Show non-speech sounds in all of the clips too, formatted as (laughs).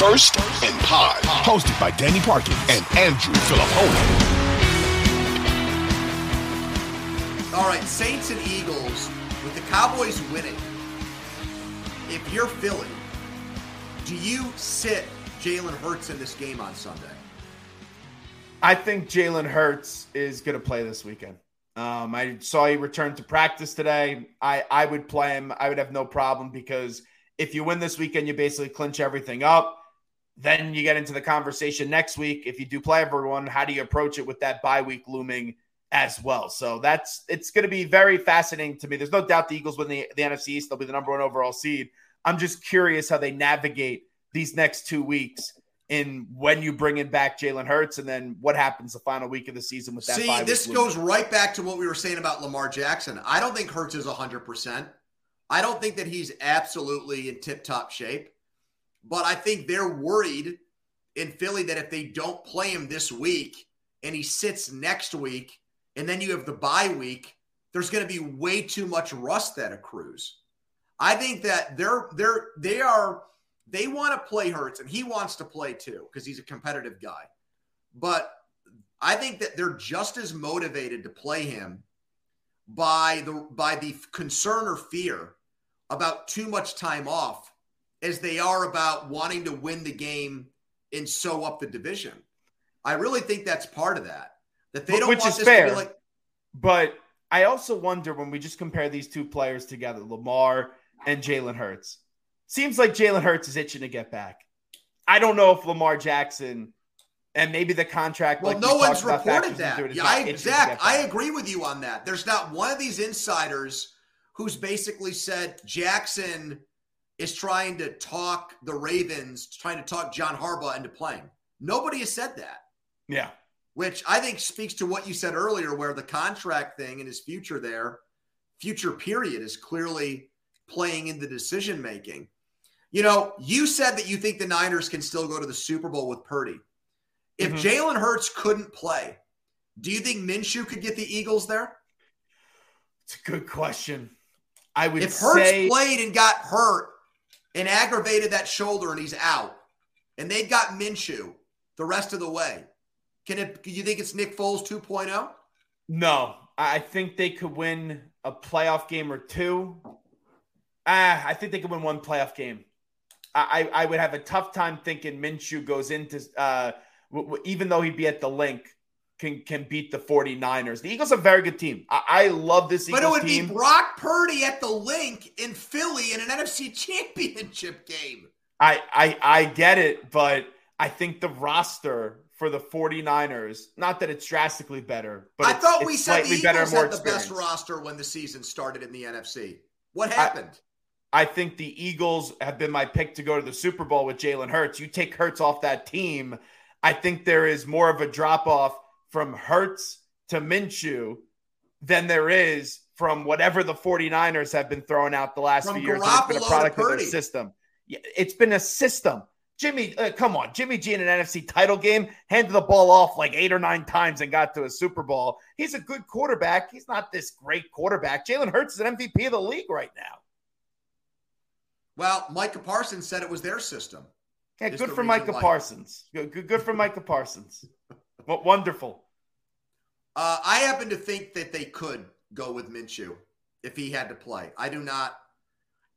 First and Pod, hosted by Danny Parkins and Andrew Filippone. All right, Saints and Eagles, with the Cowboys winning, if you're Philly, do you sit Jalen Hurts in this game on Sunday? I think Jalen Hurts is going to play this weekend. Um, I saw he returned to practice today. I, I would play him. I would have no problem because if you win this weekend, you basically clinch everything up. Then you get into the conversation next week. If you do play everyone, how do you approach it with that bye week looming as well? So that's it's going to be very fascinating to me. There's no doubt the Eagles win the, the NFC East. They'll be the number one overall seed. I'm just curious how they navigate these next two weeks in when you bring in back Jalen Hurts and then what happens the final week of the season with that. See, this goes right back to what we were saying about Lamar Jackson. I don't think Hurts is 100%. I don't think that he's absolutely in tip top shape, but I think they're worried in Philly that if they don't play him this week and he sits next week and then you have the bye week, there's going to be way too much rust that accrues. I think that they're they're they are they want to play Hurts and he wants to play too because he's a competitive guy. But I think that they're just as motivated to play him by the by the concern or fear about too much time off as they are about wanting to win the game and sew up the division. I really think that's part of that. That they don't which want is this fair. to be like But I also wonder when we just compare these two players together, Lamar and Jalen Hurts. Seems like Jalen Hurts is itching to get back. I don't know if Lamar Jackson and maybe the contract. Well, like no one's reported that. Yeah, I, Zach, I agree with you on that. There's not one of these insiders who's basically said Jackson is trying to talk the Ravens, trying to talk John Harbaugh into playing. Nobody has said that, Yeah. which I think speaks to what you said earlier, where the contract thing and his future there, future period, is clearly playing in the decision making. You know, you said that you think the Niners can still go to the Super Bowl with Purdy. If Mhm. Jalen Hurts couldn't play, do you think Minshew could get the Eagles there? It's a good question. I would If Hurts say played and got hurt and aggravated that shoulder and he's out, and they've got Minshew the rest of the way, can it? Do you think it's Nick Foles oh? 2.0? no. I think they could win a playoff game or two. Ah, I think they could win one playoff game. I, I I would have a tough time thinking Minshew goes into uh w- w- even though he'd be at the Linc can can beat the 49ers. The Eagles are a very good team. I, I love this Eagles But it would team. be Brock Purdy at the Linc in Philly in an NFC Championship game. I, I I get it, but I think the roster for the 49ers, not that it's drastically better, but I thought we said the better, Eagles had the best roster when the season started in the NFC. What happened? I think the Eagles have been my pick to go to the Super Bowl with Jalen Hurts. You take Hurts off that team, I think there is more of a drop off from Hurts to Minshew than there is from whatever the 49ers have been throwing out the last From few years. It's been a product of their system. It's been a system. Jimmy, uh, come on, Jimmy G in an NFC title game handed the ball off like eight or nine times and got to a Super Bowl. He's a good quarterback. He's not this great quarterback. Jalen Hurts is an MVP of the league right now. Well, Micah Parsons said it was their system. Yeah, good for Micah. Parsons. Good, good, good for Micah Parsons. (laughs) What wonderful. Uh, I happen to think that they could go with Minshew if he had to play. I do not.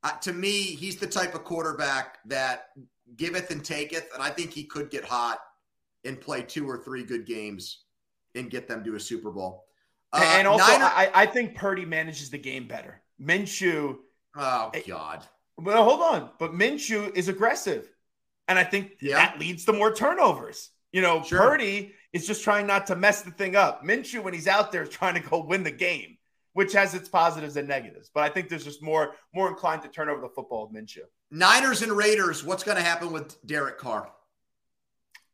Uh, to me, he's the type of quarterback that giveth and taketh, and I think he could get hot and play two or three good games and get them to a Super Bowl. Uh, and also, Niner- I, I think Purdy manages the game better. Minshew. Oh God. Well, hold on, but Minshew is aggressive, and I think yeah. that leads to more turnovers. You know, sure. Purdy is just trying not to mess the thing up. Minshew, when he's out there, is trying to go win the game, which has its positives and negatives. But I think there's just more more inclined to turn over the football with Minshew. Niners and Raiders. What's going to happen with Derek Carr?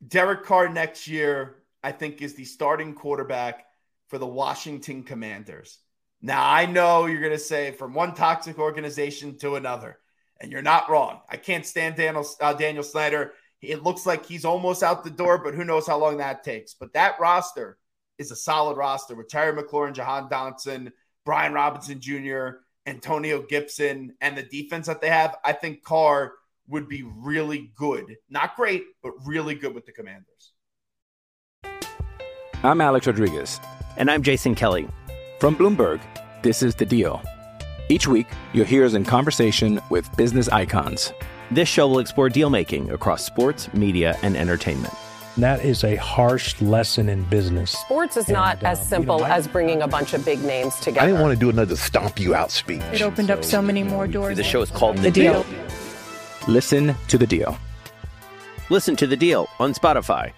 Derek Carr next year, I think, is the starting quarterback for the Washington Commanders. Now, I know you're going to say from one toxic organization to another, and you're not wrong. I can't stand Daniel, uh, Daniel Snyder. It looks like he's almost out the door, but who knows how long that takes. But that roster is a solid roster with Terry McLaurin, Jahan Dotson, Brian Robinson Jr., Antonio Gibson, and the defense that they have. I think Carr would be really good. Not great, but really good with the Commanders. I'm Alex Rodriguez. And I'm Jason Kelly. From Bloomberg, this is The Deal. Each week, you'll hear us in conversation with business icons. This show will explore deal making across sports, media, and entertainment. That is a harsh lesson in business. Sports is and, not as um, simple you know, as bringing a bunch of big names together. I didn't want to do another stomp you out speech. It opened so, up so many more doors. The show is called The, the deal. deal. Listen to the deal. Listen to the deal on Spotify.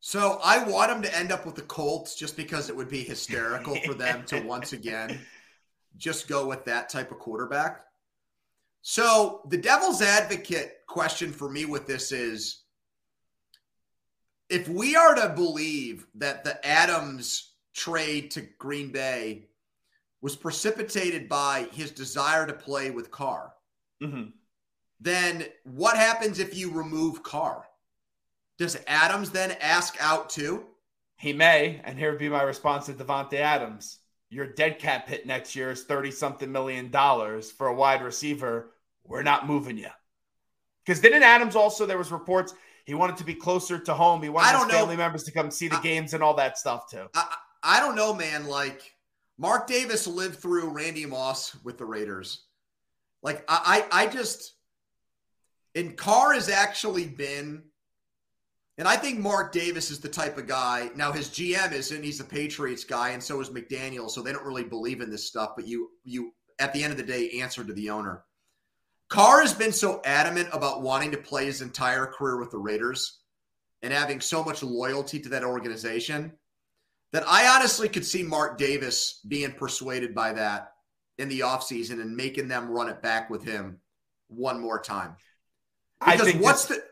So I want them to end up with the Colts just because it would be hysterical for them to once again (laughs) just go with that type of quarterback. So the devil's advocate question for me with this is if we are to believe that the Adams trade to Green Bay was precipitated by his desire to play with Carr, mm-hmm. then what happens if you remove Carr? Does Adams then ask out too? He may, and here would be my response to Davante Adams. Your dead cap hit next year is 30 something million dollars for a wide receiver we're not moving you. Because didn't Adams also, there was reports he wanted to be closer to home. He wanted his know. family members to come see the I, games and all that stuff too. I, I don't know, man. Like Mark Davis lived through Randy Moss with the Raiders. Like I, I, I just, and Carr has actually been, and I think Mark Davis is the type of guy. Now his GM isn't; he's a Patriots guy, and so is McDaniels. So they don't really believe in this stuff. But you, you, at the end of the day, answer to the owner. Carr has been so adamant about wanting to play his entire career with the Raiders and having so much loyalty to that organization that I honestly could see Mark Davis being persuaded by that in the offseason and making them run it back with him one more time. Because what's the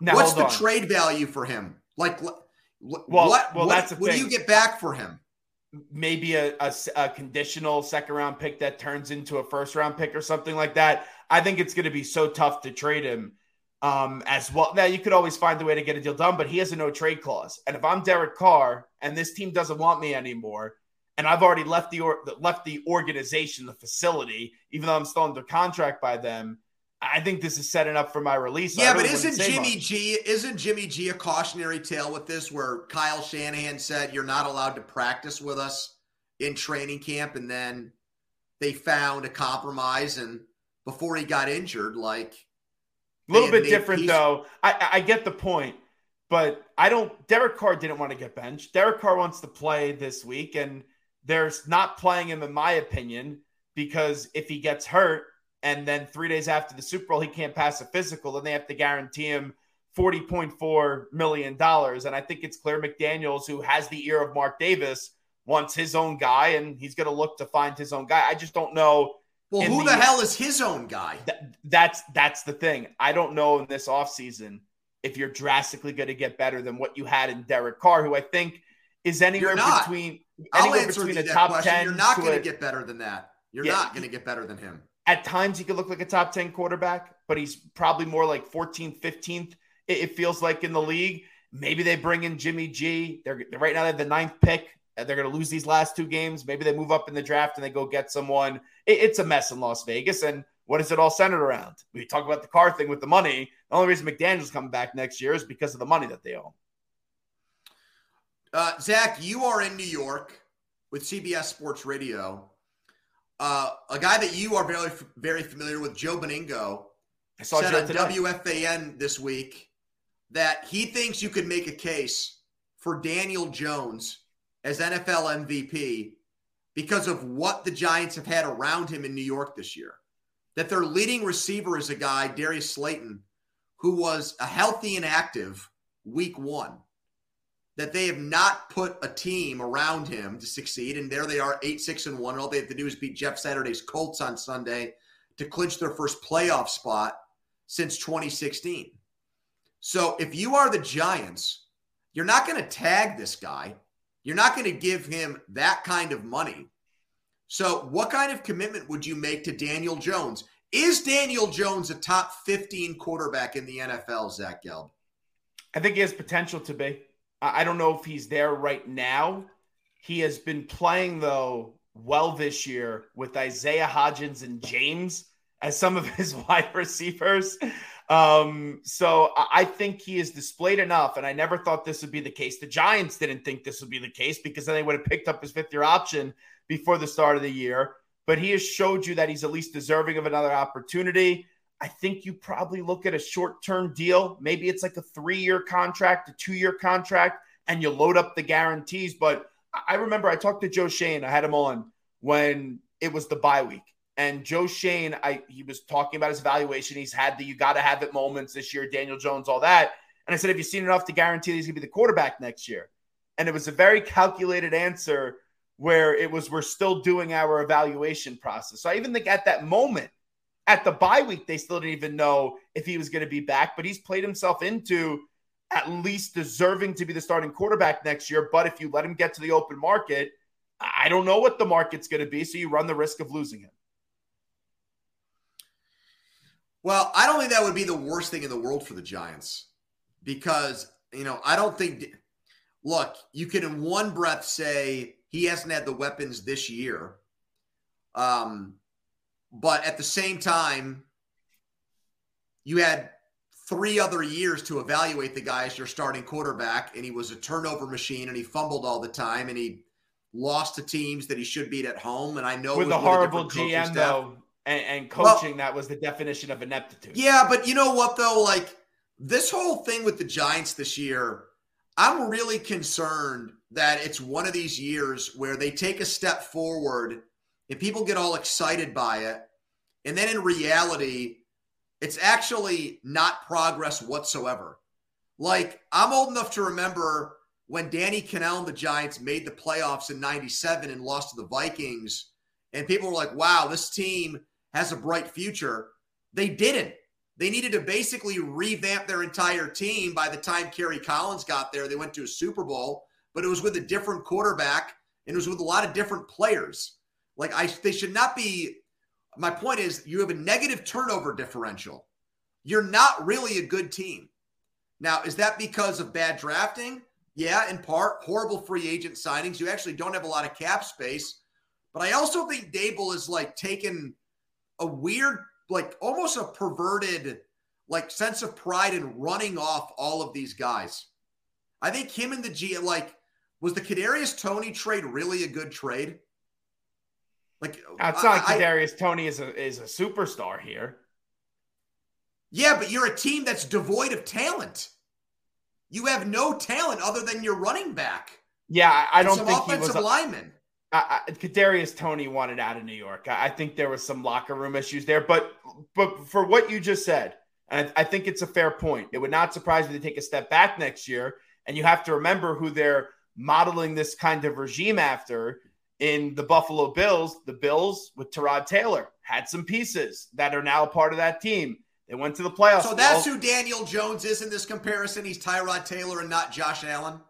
what's the on. trade value for him? Like well, what well, what, that's what do you get back for him? Maybe a, a, a conditional second round pick that turns into a first round pick or something like that. I think it's going to be so tough to trade him um, as well. Now, you could always find a way to get a deal done, but he has a no trade clause. And if I'm Derek Carr and this team doesn't want me anymore, and I've already left the or, left the organization, the facility, even though I'm still under contract by them, I think this is setting up for my release. Yeah, really but isn't Jimmy much. G isn't Jimmy G a cautionary tale with this where Kyle Shanahan said you're not allowed to practice with us in training camp and then they found a compromise and before he got injured. Like a little bit different though. I, I get the point, but I don't. Derek Carr didn't want to get benched. Derek Carr wants to play this week, and there's not playing him, in my opinion, because if he gets hurt and then three days after the Super Bowl he can't pass a physical, then they have to guarantee him. $40.4 million. And I think it's clear McDaniels, who has the ear of Mark Davis, wants his own guy and he's going to look to find his own guy. I just don't know well, who the, the, hell is his own guy? Th- that's that's the thing. I don't know in this offseason if you're drastically going to get better than what you had in Derek Carr, who I think is anywhere between anywhere between the top question. ten. You're not going to get better than that. You're yeah, not going to get better than him. At times, he could look like a top 10 quarterback, but he's probably more like 14th, 15th. It, feels like in the league. Maybe they bring in Jimmy G. They're right now they have the ninth pick. They're going to lose these last two games. Maybe they move up in the draft and they go get someone. It, it's a mess in Las Vegas. And what is it all centered around? We talk about the Carr thing with the money. The only reason McDaniel's coming back next year is because of the money that they own. Uh, Zach, you are in New York with CBS Sports Radio. Uh, a guy that you are very very familiar with, Joe Benigno, I saw said on today. WFAN this week that he thinks you could make a case for Daniel Jones as NFL MVP because of what the Giants have had around him in New York this year. That their leading receiver is a guy, Darius Slayton, who was a healthy and active week one that they have not put a team around him to succeed. And there they are, eight, six, and one. All they have to do is beat Jeff Saturday's Colts on Sunday to clinch their first playoff spot since 2016. So if you are the Giants, you're not going to tag this guy. You're not going to give him that kind of money. So, what kind of commitment would you make to Daniel Jones? Is Daniel Jones a top 15 quarterback in the NFL, Zach Gelb? I think he has potential to be. I don't know if he's there right now. He has been playing, though, well this year with Isaiah Hodgins and James as some of (laughs) his wide receivers. Um, so I think he has displayed enough, and I never thought this would be the case. The Giants didn't think this would be the case because then they would have picked up his fifth year option before the start of the year. But he has showed you that he's at least deserving of another opportunity. I think you probably look at a short term deal. Maybe it's like a three year contract, a two year contract, and you load up the guarantees. But I remember I talked to Joe Schoen, I had him on when it was the bye week. And Joe Schoen, I he was talking about his evaluation. He's had the you got to have it moments this year, Daniel Jones, all that. And I said, Have you seen enough to guarantee he's to be the quarterback next year? And it was a very calculated answer where it was, We're still doing our evaluation process. So I even think at that moment, at the bye week, they still didn't even know if he was going to be back, but he's played himself into at least deserving to be the starting quarterback next year. But if you let him get to the open market, I don't know what the market's going to be. So you run the risk of losing him. Well, I don't think that would be the worst thing in the world for the Giants because, you know, I don't think, look, you can in one breath say he hasn't had the weapons this year. Um, but at the same time, you had three other years to evaluate the guy as your starting quarterback, and he was a turnover machine, and he fumbled all the time, and he lost to teams that he should beat at home. And I know with a horrible GM though, and, and coaching well, that was the definition of ineptitude. Yeah, but you know what though, like this whole thing with the Giants this year, I'm really concerned that it's one of these years where they take a step forward and people get all excited by it. And then in reality, it's actually not progress whatsoever. Like, I'm old enough to remember when Danny Kanell and the Giants made the playoffs in 97 and lost to the Vikings. And people were like, wow, this team has a bright future. They didn't. They needed to basically revamp their entire team by the time Kerry Collins got there. They went to a Super Bowl, but it was with a different quarterback and it was with a lot of different players. Like I, they should not be. My point is, you have a negative turnover differential. You're not really a good team. Now, is that because of bad drafting? Yeah, in part. Horrible free agent signings. You actually don't have a lot of cap space. But I also think Daboll is like taken a weird, like almost a perverted, like sense of pride in running off all of these guys. I think him and the G, like, was the Kadarius Toney trade really a good trade? Like it's not like Kadarius Toney is a is a superstar here. Yeah, but you're a team that's devoid of talent. You have no talent other than your running back. Yeah, I, I don't some think offensive he was a, lineman. I, I, Kadarius Toney wanted out of New York. I, I, think there was some locker room issues there, but but for what you just said, and I, I think it's a fair point. It would not surprise me to take a step back next year, and you have to remember who they're modeling this kind of regime after in the Buffalo Bills, the Bills with Tyrod Taylor had some pieces that are now part of that team. They went to the playoffs. So that's who Daniel Jones is in this comparison. He's Tyrod Taylor and not Josh Allen.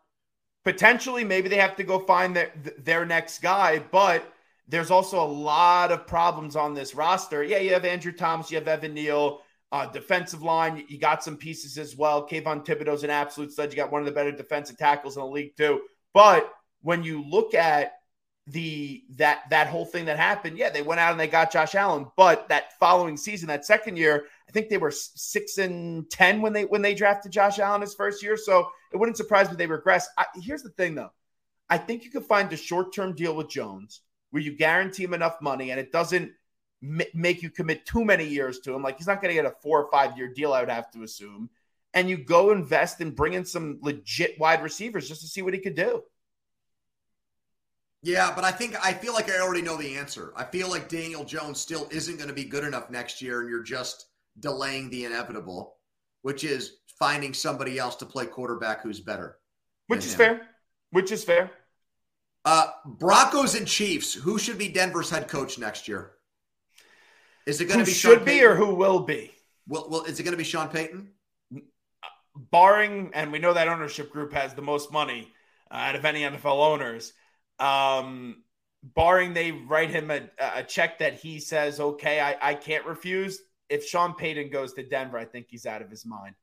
Potentially, maybe they have to go find their their next guy, but there's also a lot of problems on this roster. Yeah, you have Andrew Thomas, you have Evan Neal, uh, defensive line, you got some pieces as well. Kayvon Thibodeaux's an absolute stud. You got one of the better defensive tackles in the league too. But when you look at the that that whole thing that happened, yeah, they went out and they got Josh Allen, but that following season, that second year, I think they were six and ten when they when they drafted Josh Allen his first year. So it wouldn't surprise me they regress. I, here's the thing, though, I think you could find a short term deal with Jones where you guarantee him enough money and it doesn't m- make you commit too many years to him. Like he's not going to get a four or five year deal, I would have to assume. And you go invest and bring in some legit wide receivers just to see what he could do. Yeah, but I think I feel like I already know the answer. I feel like Daniel Jones still isn't going to be good enough next year, and you're just delaying the inevitable, which is finding somebody else to play quarterback who's better. Which is him. fair. Which is fair. Uh, Broncos and Chiefs. Who should be Denver's head coach next year? Is it going to be should Sean be Payton? or who will be? Well, well, is it going to be Sean Payton? Barring, and we know that ownership group has the most money uh, out of any NFL owners. Um, barring they write him a, a check that he says, okay, I, I can't refuse. If Sean Payton goes to Denver, I think he's out of his mind.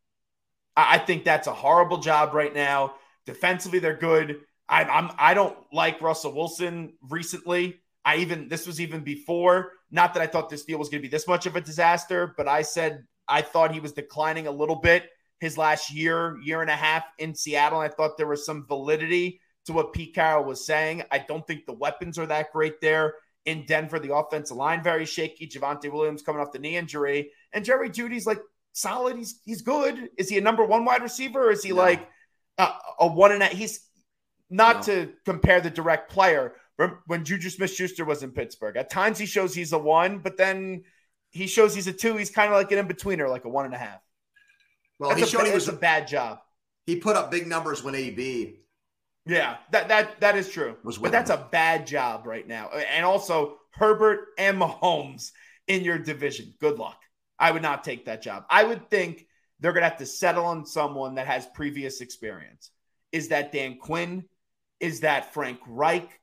I, I think that's a horrible job right now. Defensively, they're good. I, I'm I don't like Russell Wilson recently. I even this was even before. Not that I thought this deal was going to be this much of a disaster, but I said I thought he was declining a little bit his last year, year and a half in Seattle. I thought there was some validity to what Pete Carroll was saying. I don't think the weapons are that great there in Denver. The offensive line very shaky. Javonte Williams coming off the knee injury, and Jerry Jeudy's like solid. He's he's good. Is he a number one wide receiver? Or is he no. like a, a, one and a? He's not no. to compare the direct player. When Juju Smith Schuster was in Pittsburgh, at times he shows he's a one, but then he shows he's a two. He's kind of like an in betweener, like a one and a half. Well, that's he a, showed he was a bad job. He put up big numbers when AB yeah, that that that is true. but that's a bad job right now. And also Herbert and Mahomes in your division. Good luck. I would not take that job. I would think they're going to have to settle on someone that has previous experience. Is that Dan Quinn? Is that Frank Reich?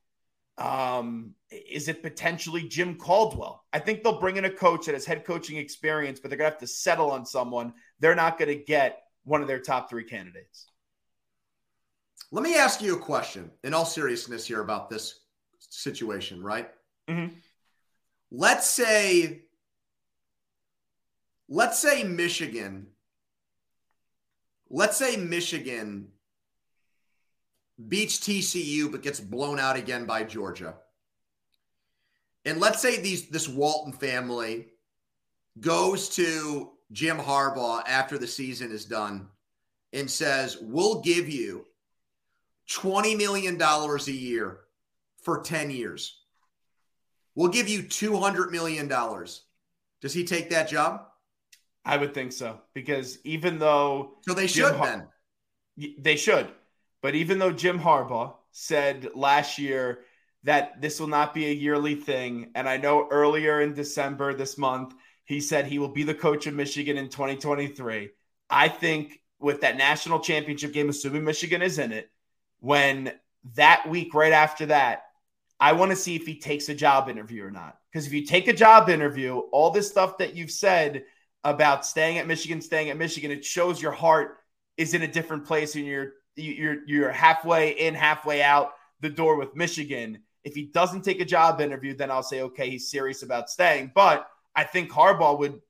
Um, is it potentially Jim Caldwell? I think they'll bring in a coach that has head coaching experience, but they're going to have to settle on someone. They're not going to get one of their top three candidates. Let me ask you a question in all seriousness here about this situation, right? Mm-hmm. Let's say, let's say Michigan, let's say Michigan beats TCU but gets blown out again by Georgia. And let's say these this Walton family goes to Jim Harbaugh after the season is done and says, "We'll give you $20 million a year for 10 years. We'll give you $200 million. Does he take that job? I would think so because even though. So they Jim should Har- then. They should. But even though Jim Harbaugh said last year that this will not be a yearly thing, and I know earlier in December this month, he said he will be the coach of Michigan in 2023. I think with that national championship game, assuming Michigan is in it, when that week right after that, I want to see if he takes a job interview or not. Because if you take a job interview, all this stuff that you've said about staying at Michigan, staying at Michigan, it shows your heart is in a different place and you're you're you're halfway in, halfway out the door with Michigan. If he doesn't take a job interview, then I'll say okay, he's serious about staying. But I think Harbaugh would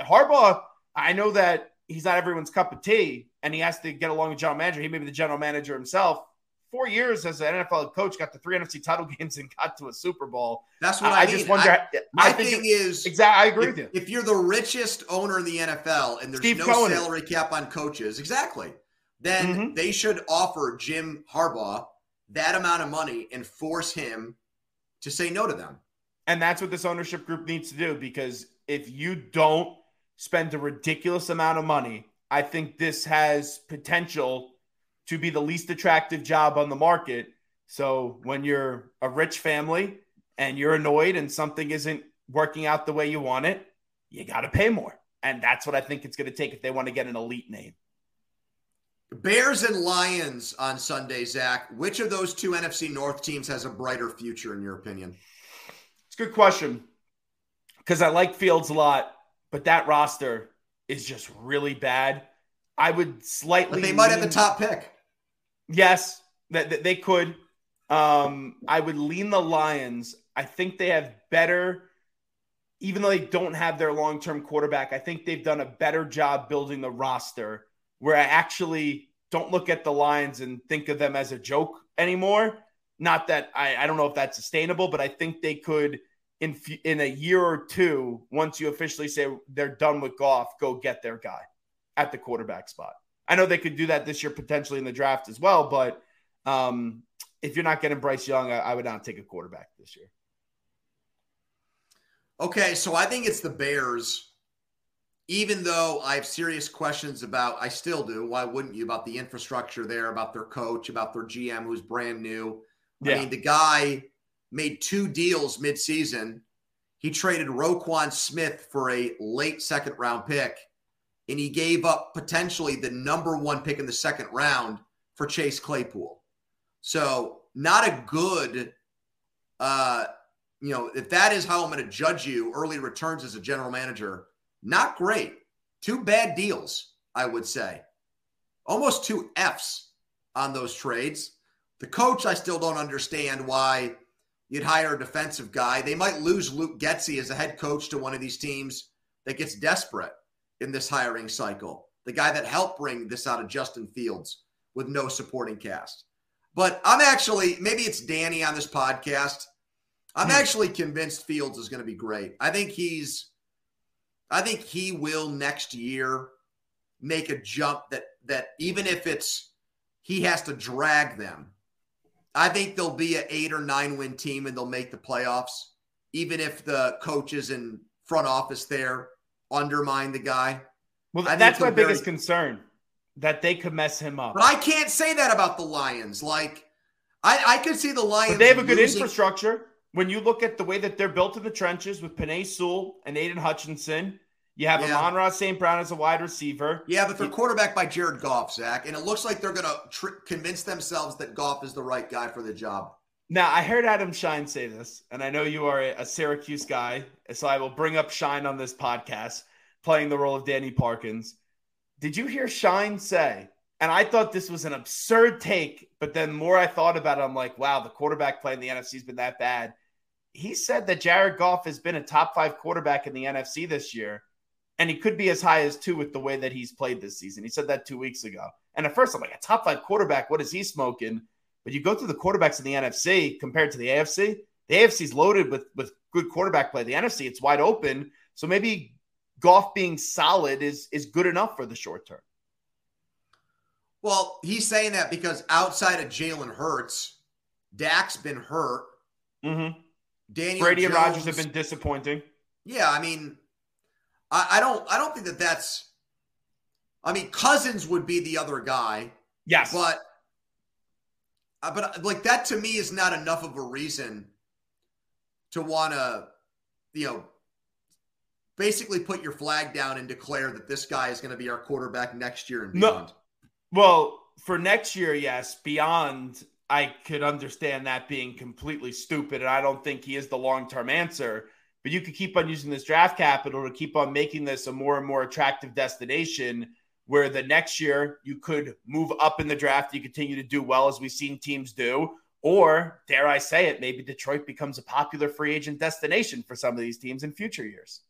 Harbaugh. I know that he's not everyone's cup of tea, and he has to get along with general manager. He may be the general manager himself. Four years as an NFL coach, got to three NFC title (laughs) games and got to a Super Bowl. That's what I, I just wonder. I, my I thing is exactly. I agree if, with you. If you're the richest owner in the NFL and there's Steve no Cohen. salary cap on coaches, exactly, then mm-hmm. they should offer Jim Harbaugh that amount of money and force him to say no to them. And that's what this ownership group needs to do because if you don't spend a ridiculous amount of money. I think this has potential to be the least attractive job on the market. So when you're a rich family and you're annoyed and something isn't working out the way you want it, you got to pay more. And that's what I think it's going to take if they want to get an elite name. Bears and Lions on Sunday, Zach. Which of those two NFC North teams has a brighter future, in your opinion? It's a good question because I like Fields a lot, but that roster is just really bad. I would slightly. But they might lean, have the top pick. Yes, that, that they could. Um, I would lean the Lions. I think they have better, even though they don't have their long term quarterback. I think they've done a better job building the roster. Where I actually don't look at the Lions and think of them as a joke anymore. Not that I, I don't know if that's sustainable, but I think they could in in a year or two, once you officially say they're done with Goff, go get their guy at the quarterback spot. I know they could do that this year potentially in the draft as well, but um, if you're not getting Bryce Young, I, I would not take a quarterback this year. Okay, so I think it's the Bears. Even though I have serious questions about, I still do. Why wouldn't you? About the infrastructure there, about their coach, about their GM who's brand new. Yeah. I mean, the guy made two deals midseason. He traded Roquan Smith for a late second round pick, and he gave up potentially the number one pick in the second round for Chase Claypool. So, not a good, uh, you know, if that is how I'm going to judge you, early returns as a general manager, not great. Two bad deals, I would say. Almost two F's on those trades. The coach, I still don't understand why you'd hire a defensive guy. They might lose Luke Getsy as a head coach to one of these teams that gets desperate in this hiring cycle. The guy that helped bring this out of Justin Fields with no supporting cast. But I'm actually, maybe it's Danny on this podcast. I'm hmm. actually convinced Fields is going to be great. I think he's, I think he will next year make a jump that, that even if it's, he has to drag them I think they'll be an eight or nine win team and they'll make the playoffs, even if the coaches and front office there undermine the guy. Well, that's my very... biggest concern that they could mess him up. But I can't say that about the Lions. Like, I, I could see the Lions. But they have a good losing... infrastructure. When you look at the way that they're built in the trenches with Penei Sewell and Aidan Hutchinson, you have yeah. Amon-Ra St. Brown as a wide receiver. Yeah, but they're quarterback by Jared Goff, Zach, and it looks like they're going to tr- convince themselves that Goff is the right guy for the job. Now, I heard Adam Schein say this, and I know you are a, a Syracuse guy, so I will bring up Schein on this podcast, playing the role of Danny Parkins. Did you hear Schein say? And I thought this was an absurd take, but then more I thought about it, I'm like, wow, the quarterback play in the NFC has been that bad. He said that Jared Goff has been a top five quarterback in the NFC this year and he could be as high as two with the way that he's played this season. He said that two weeks ago. And at first, I'm like, a top five quarterback, what is he smoking? But you go through the quarterbacks in the NFC compared to the AFC, the AFC is loaded with, with good quarterback play. The NFC, it's wide open. So maybe Goff being solid is, is good enough for the short term. Well, he's saying that because outside of Jalen Hurts, Dak's been hurt. Mm-hmm. Daniel Brady Jones, and Rodgers have been disappointing. Yeah, I mean, I, I don't I don't think that that's. I mean, Cousins would be the other guy. Yes, but uh, but like that to me is not enough of a reason to want to, you know, basically put your flag down and declare that this guy is going to be our quarterback next year and beyond. No. Well, for next year, yes. Beyond, I could understand that being completely stupid, and I don't think he is the long term answer but you could keep on using this draft capital to keep on making this a more and more attractive destination where the next year you could move up in the draft, you continue to do well as we've seen teams do. Or, dare I say it, maybe Detroit becomes a popular free agent destination for some of these teams in future years.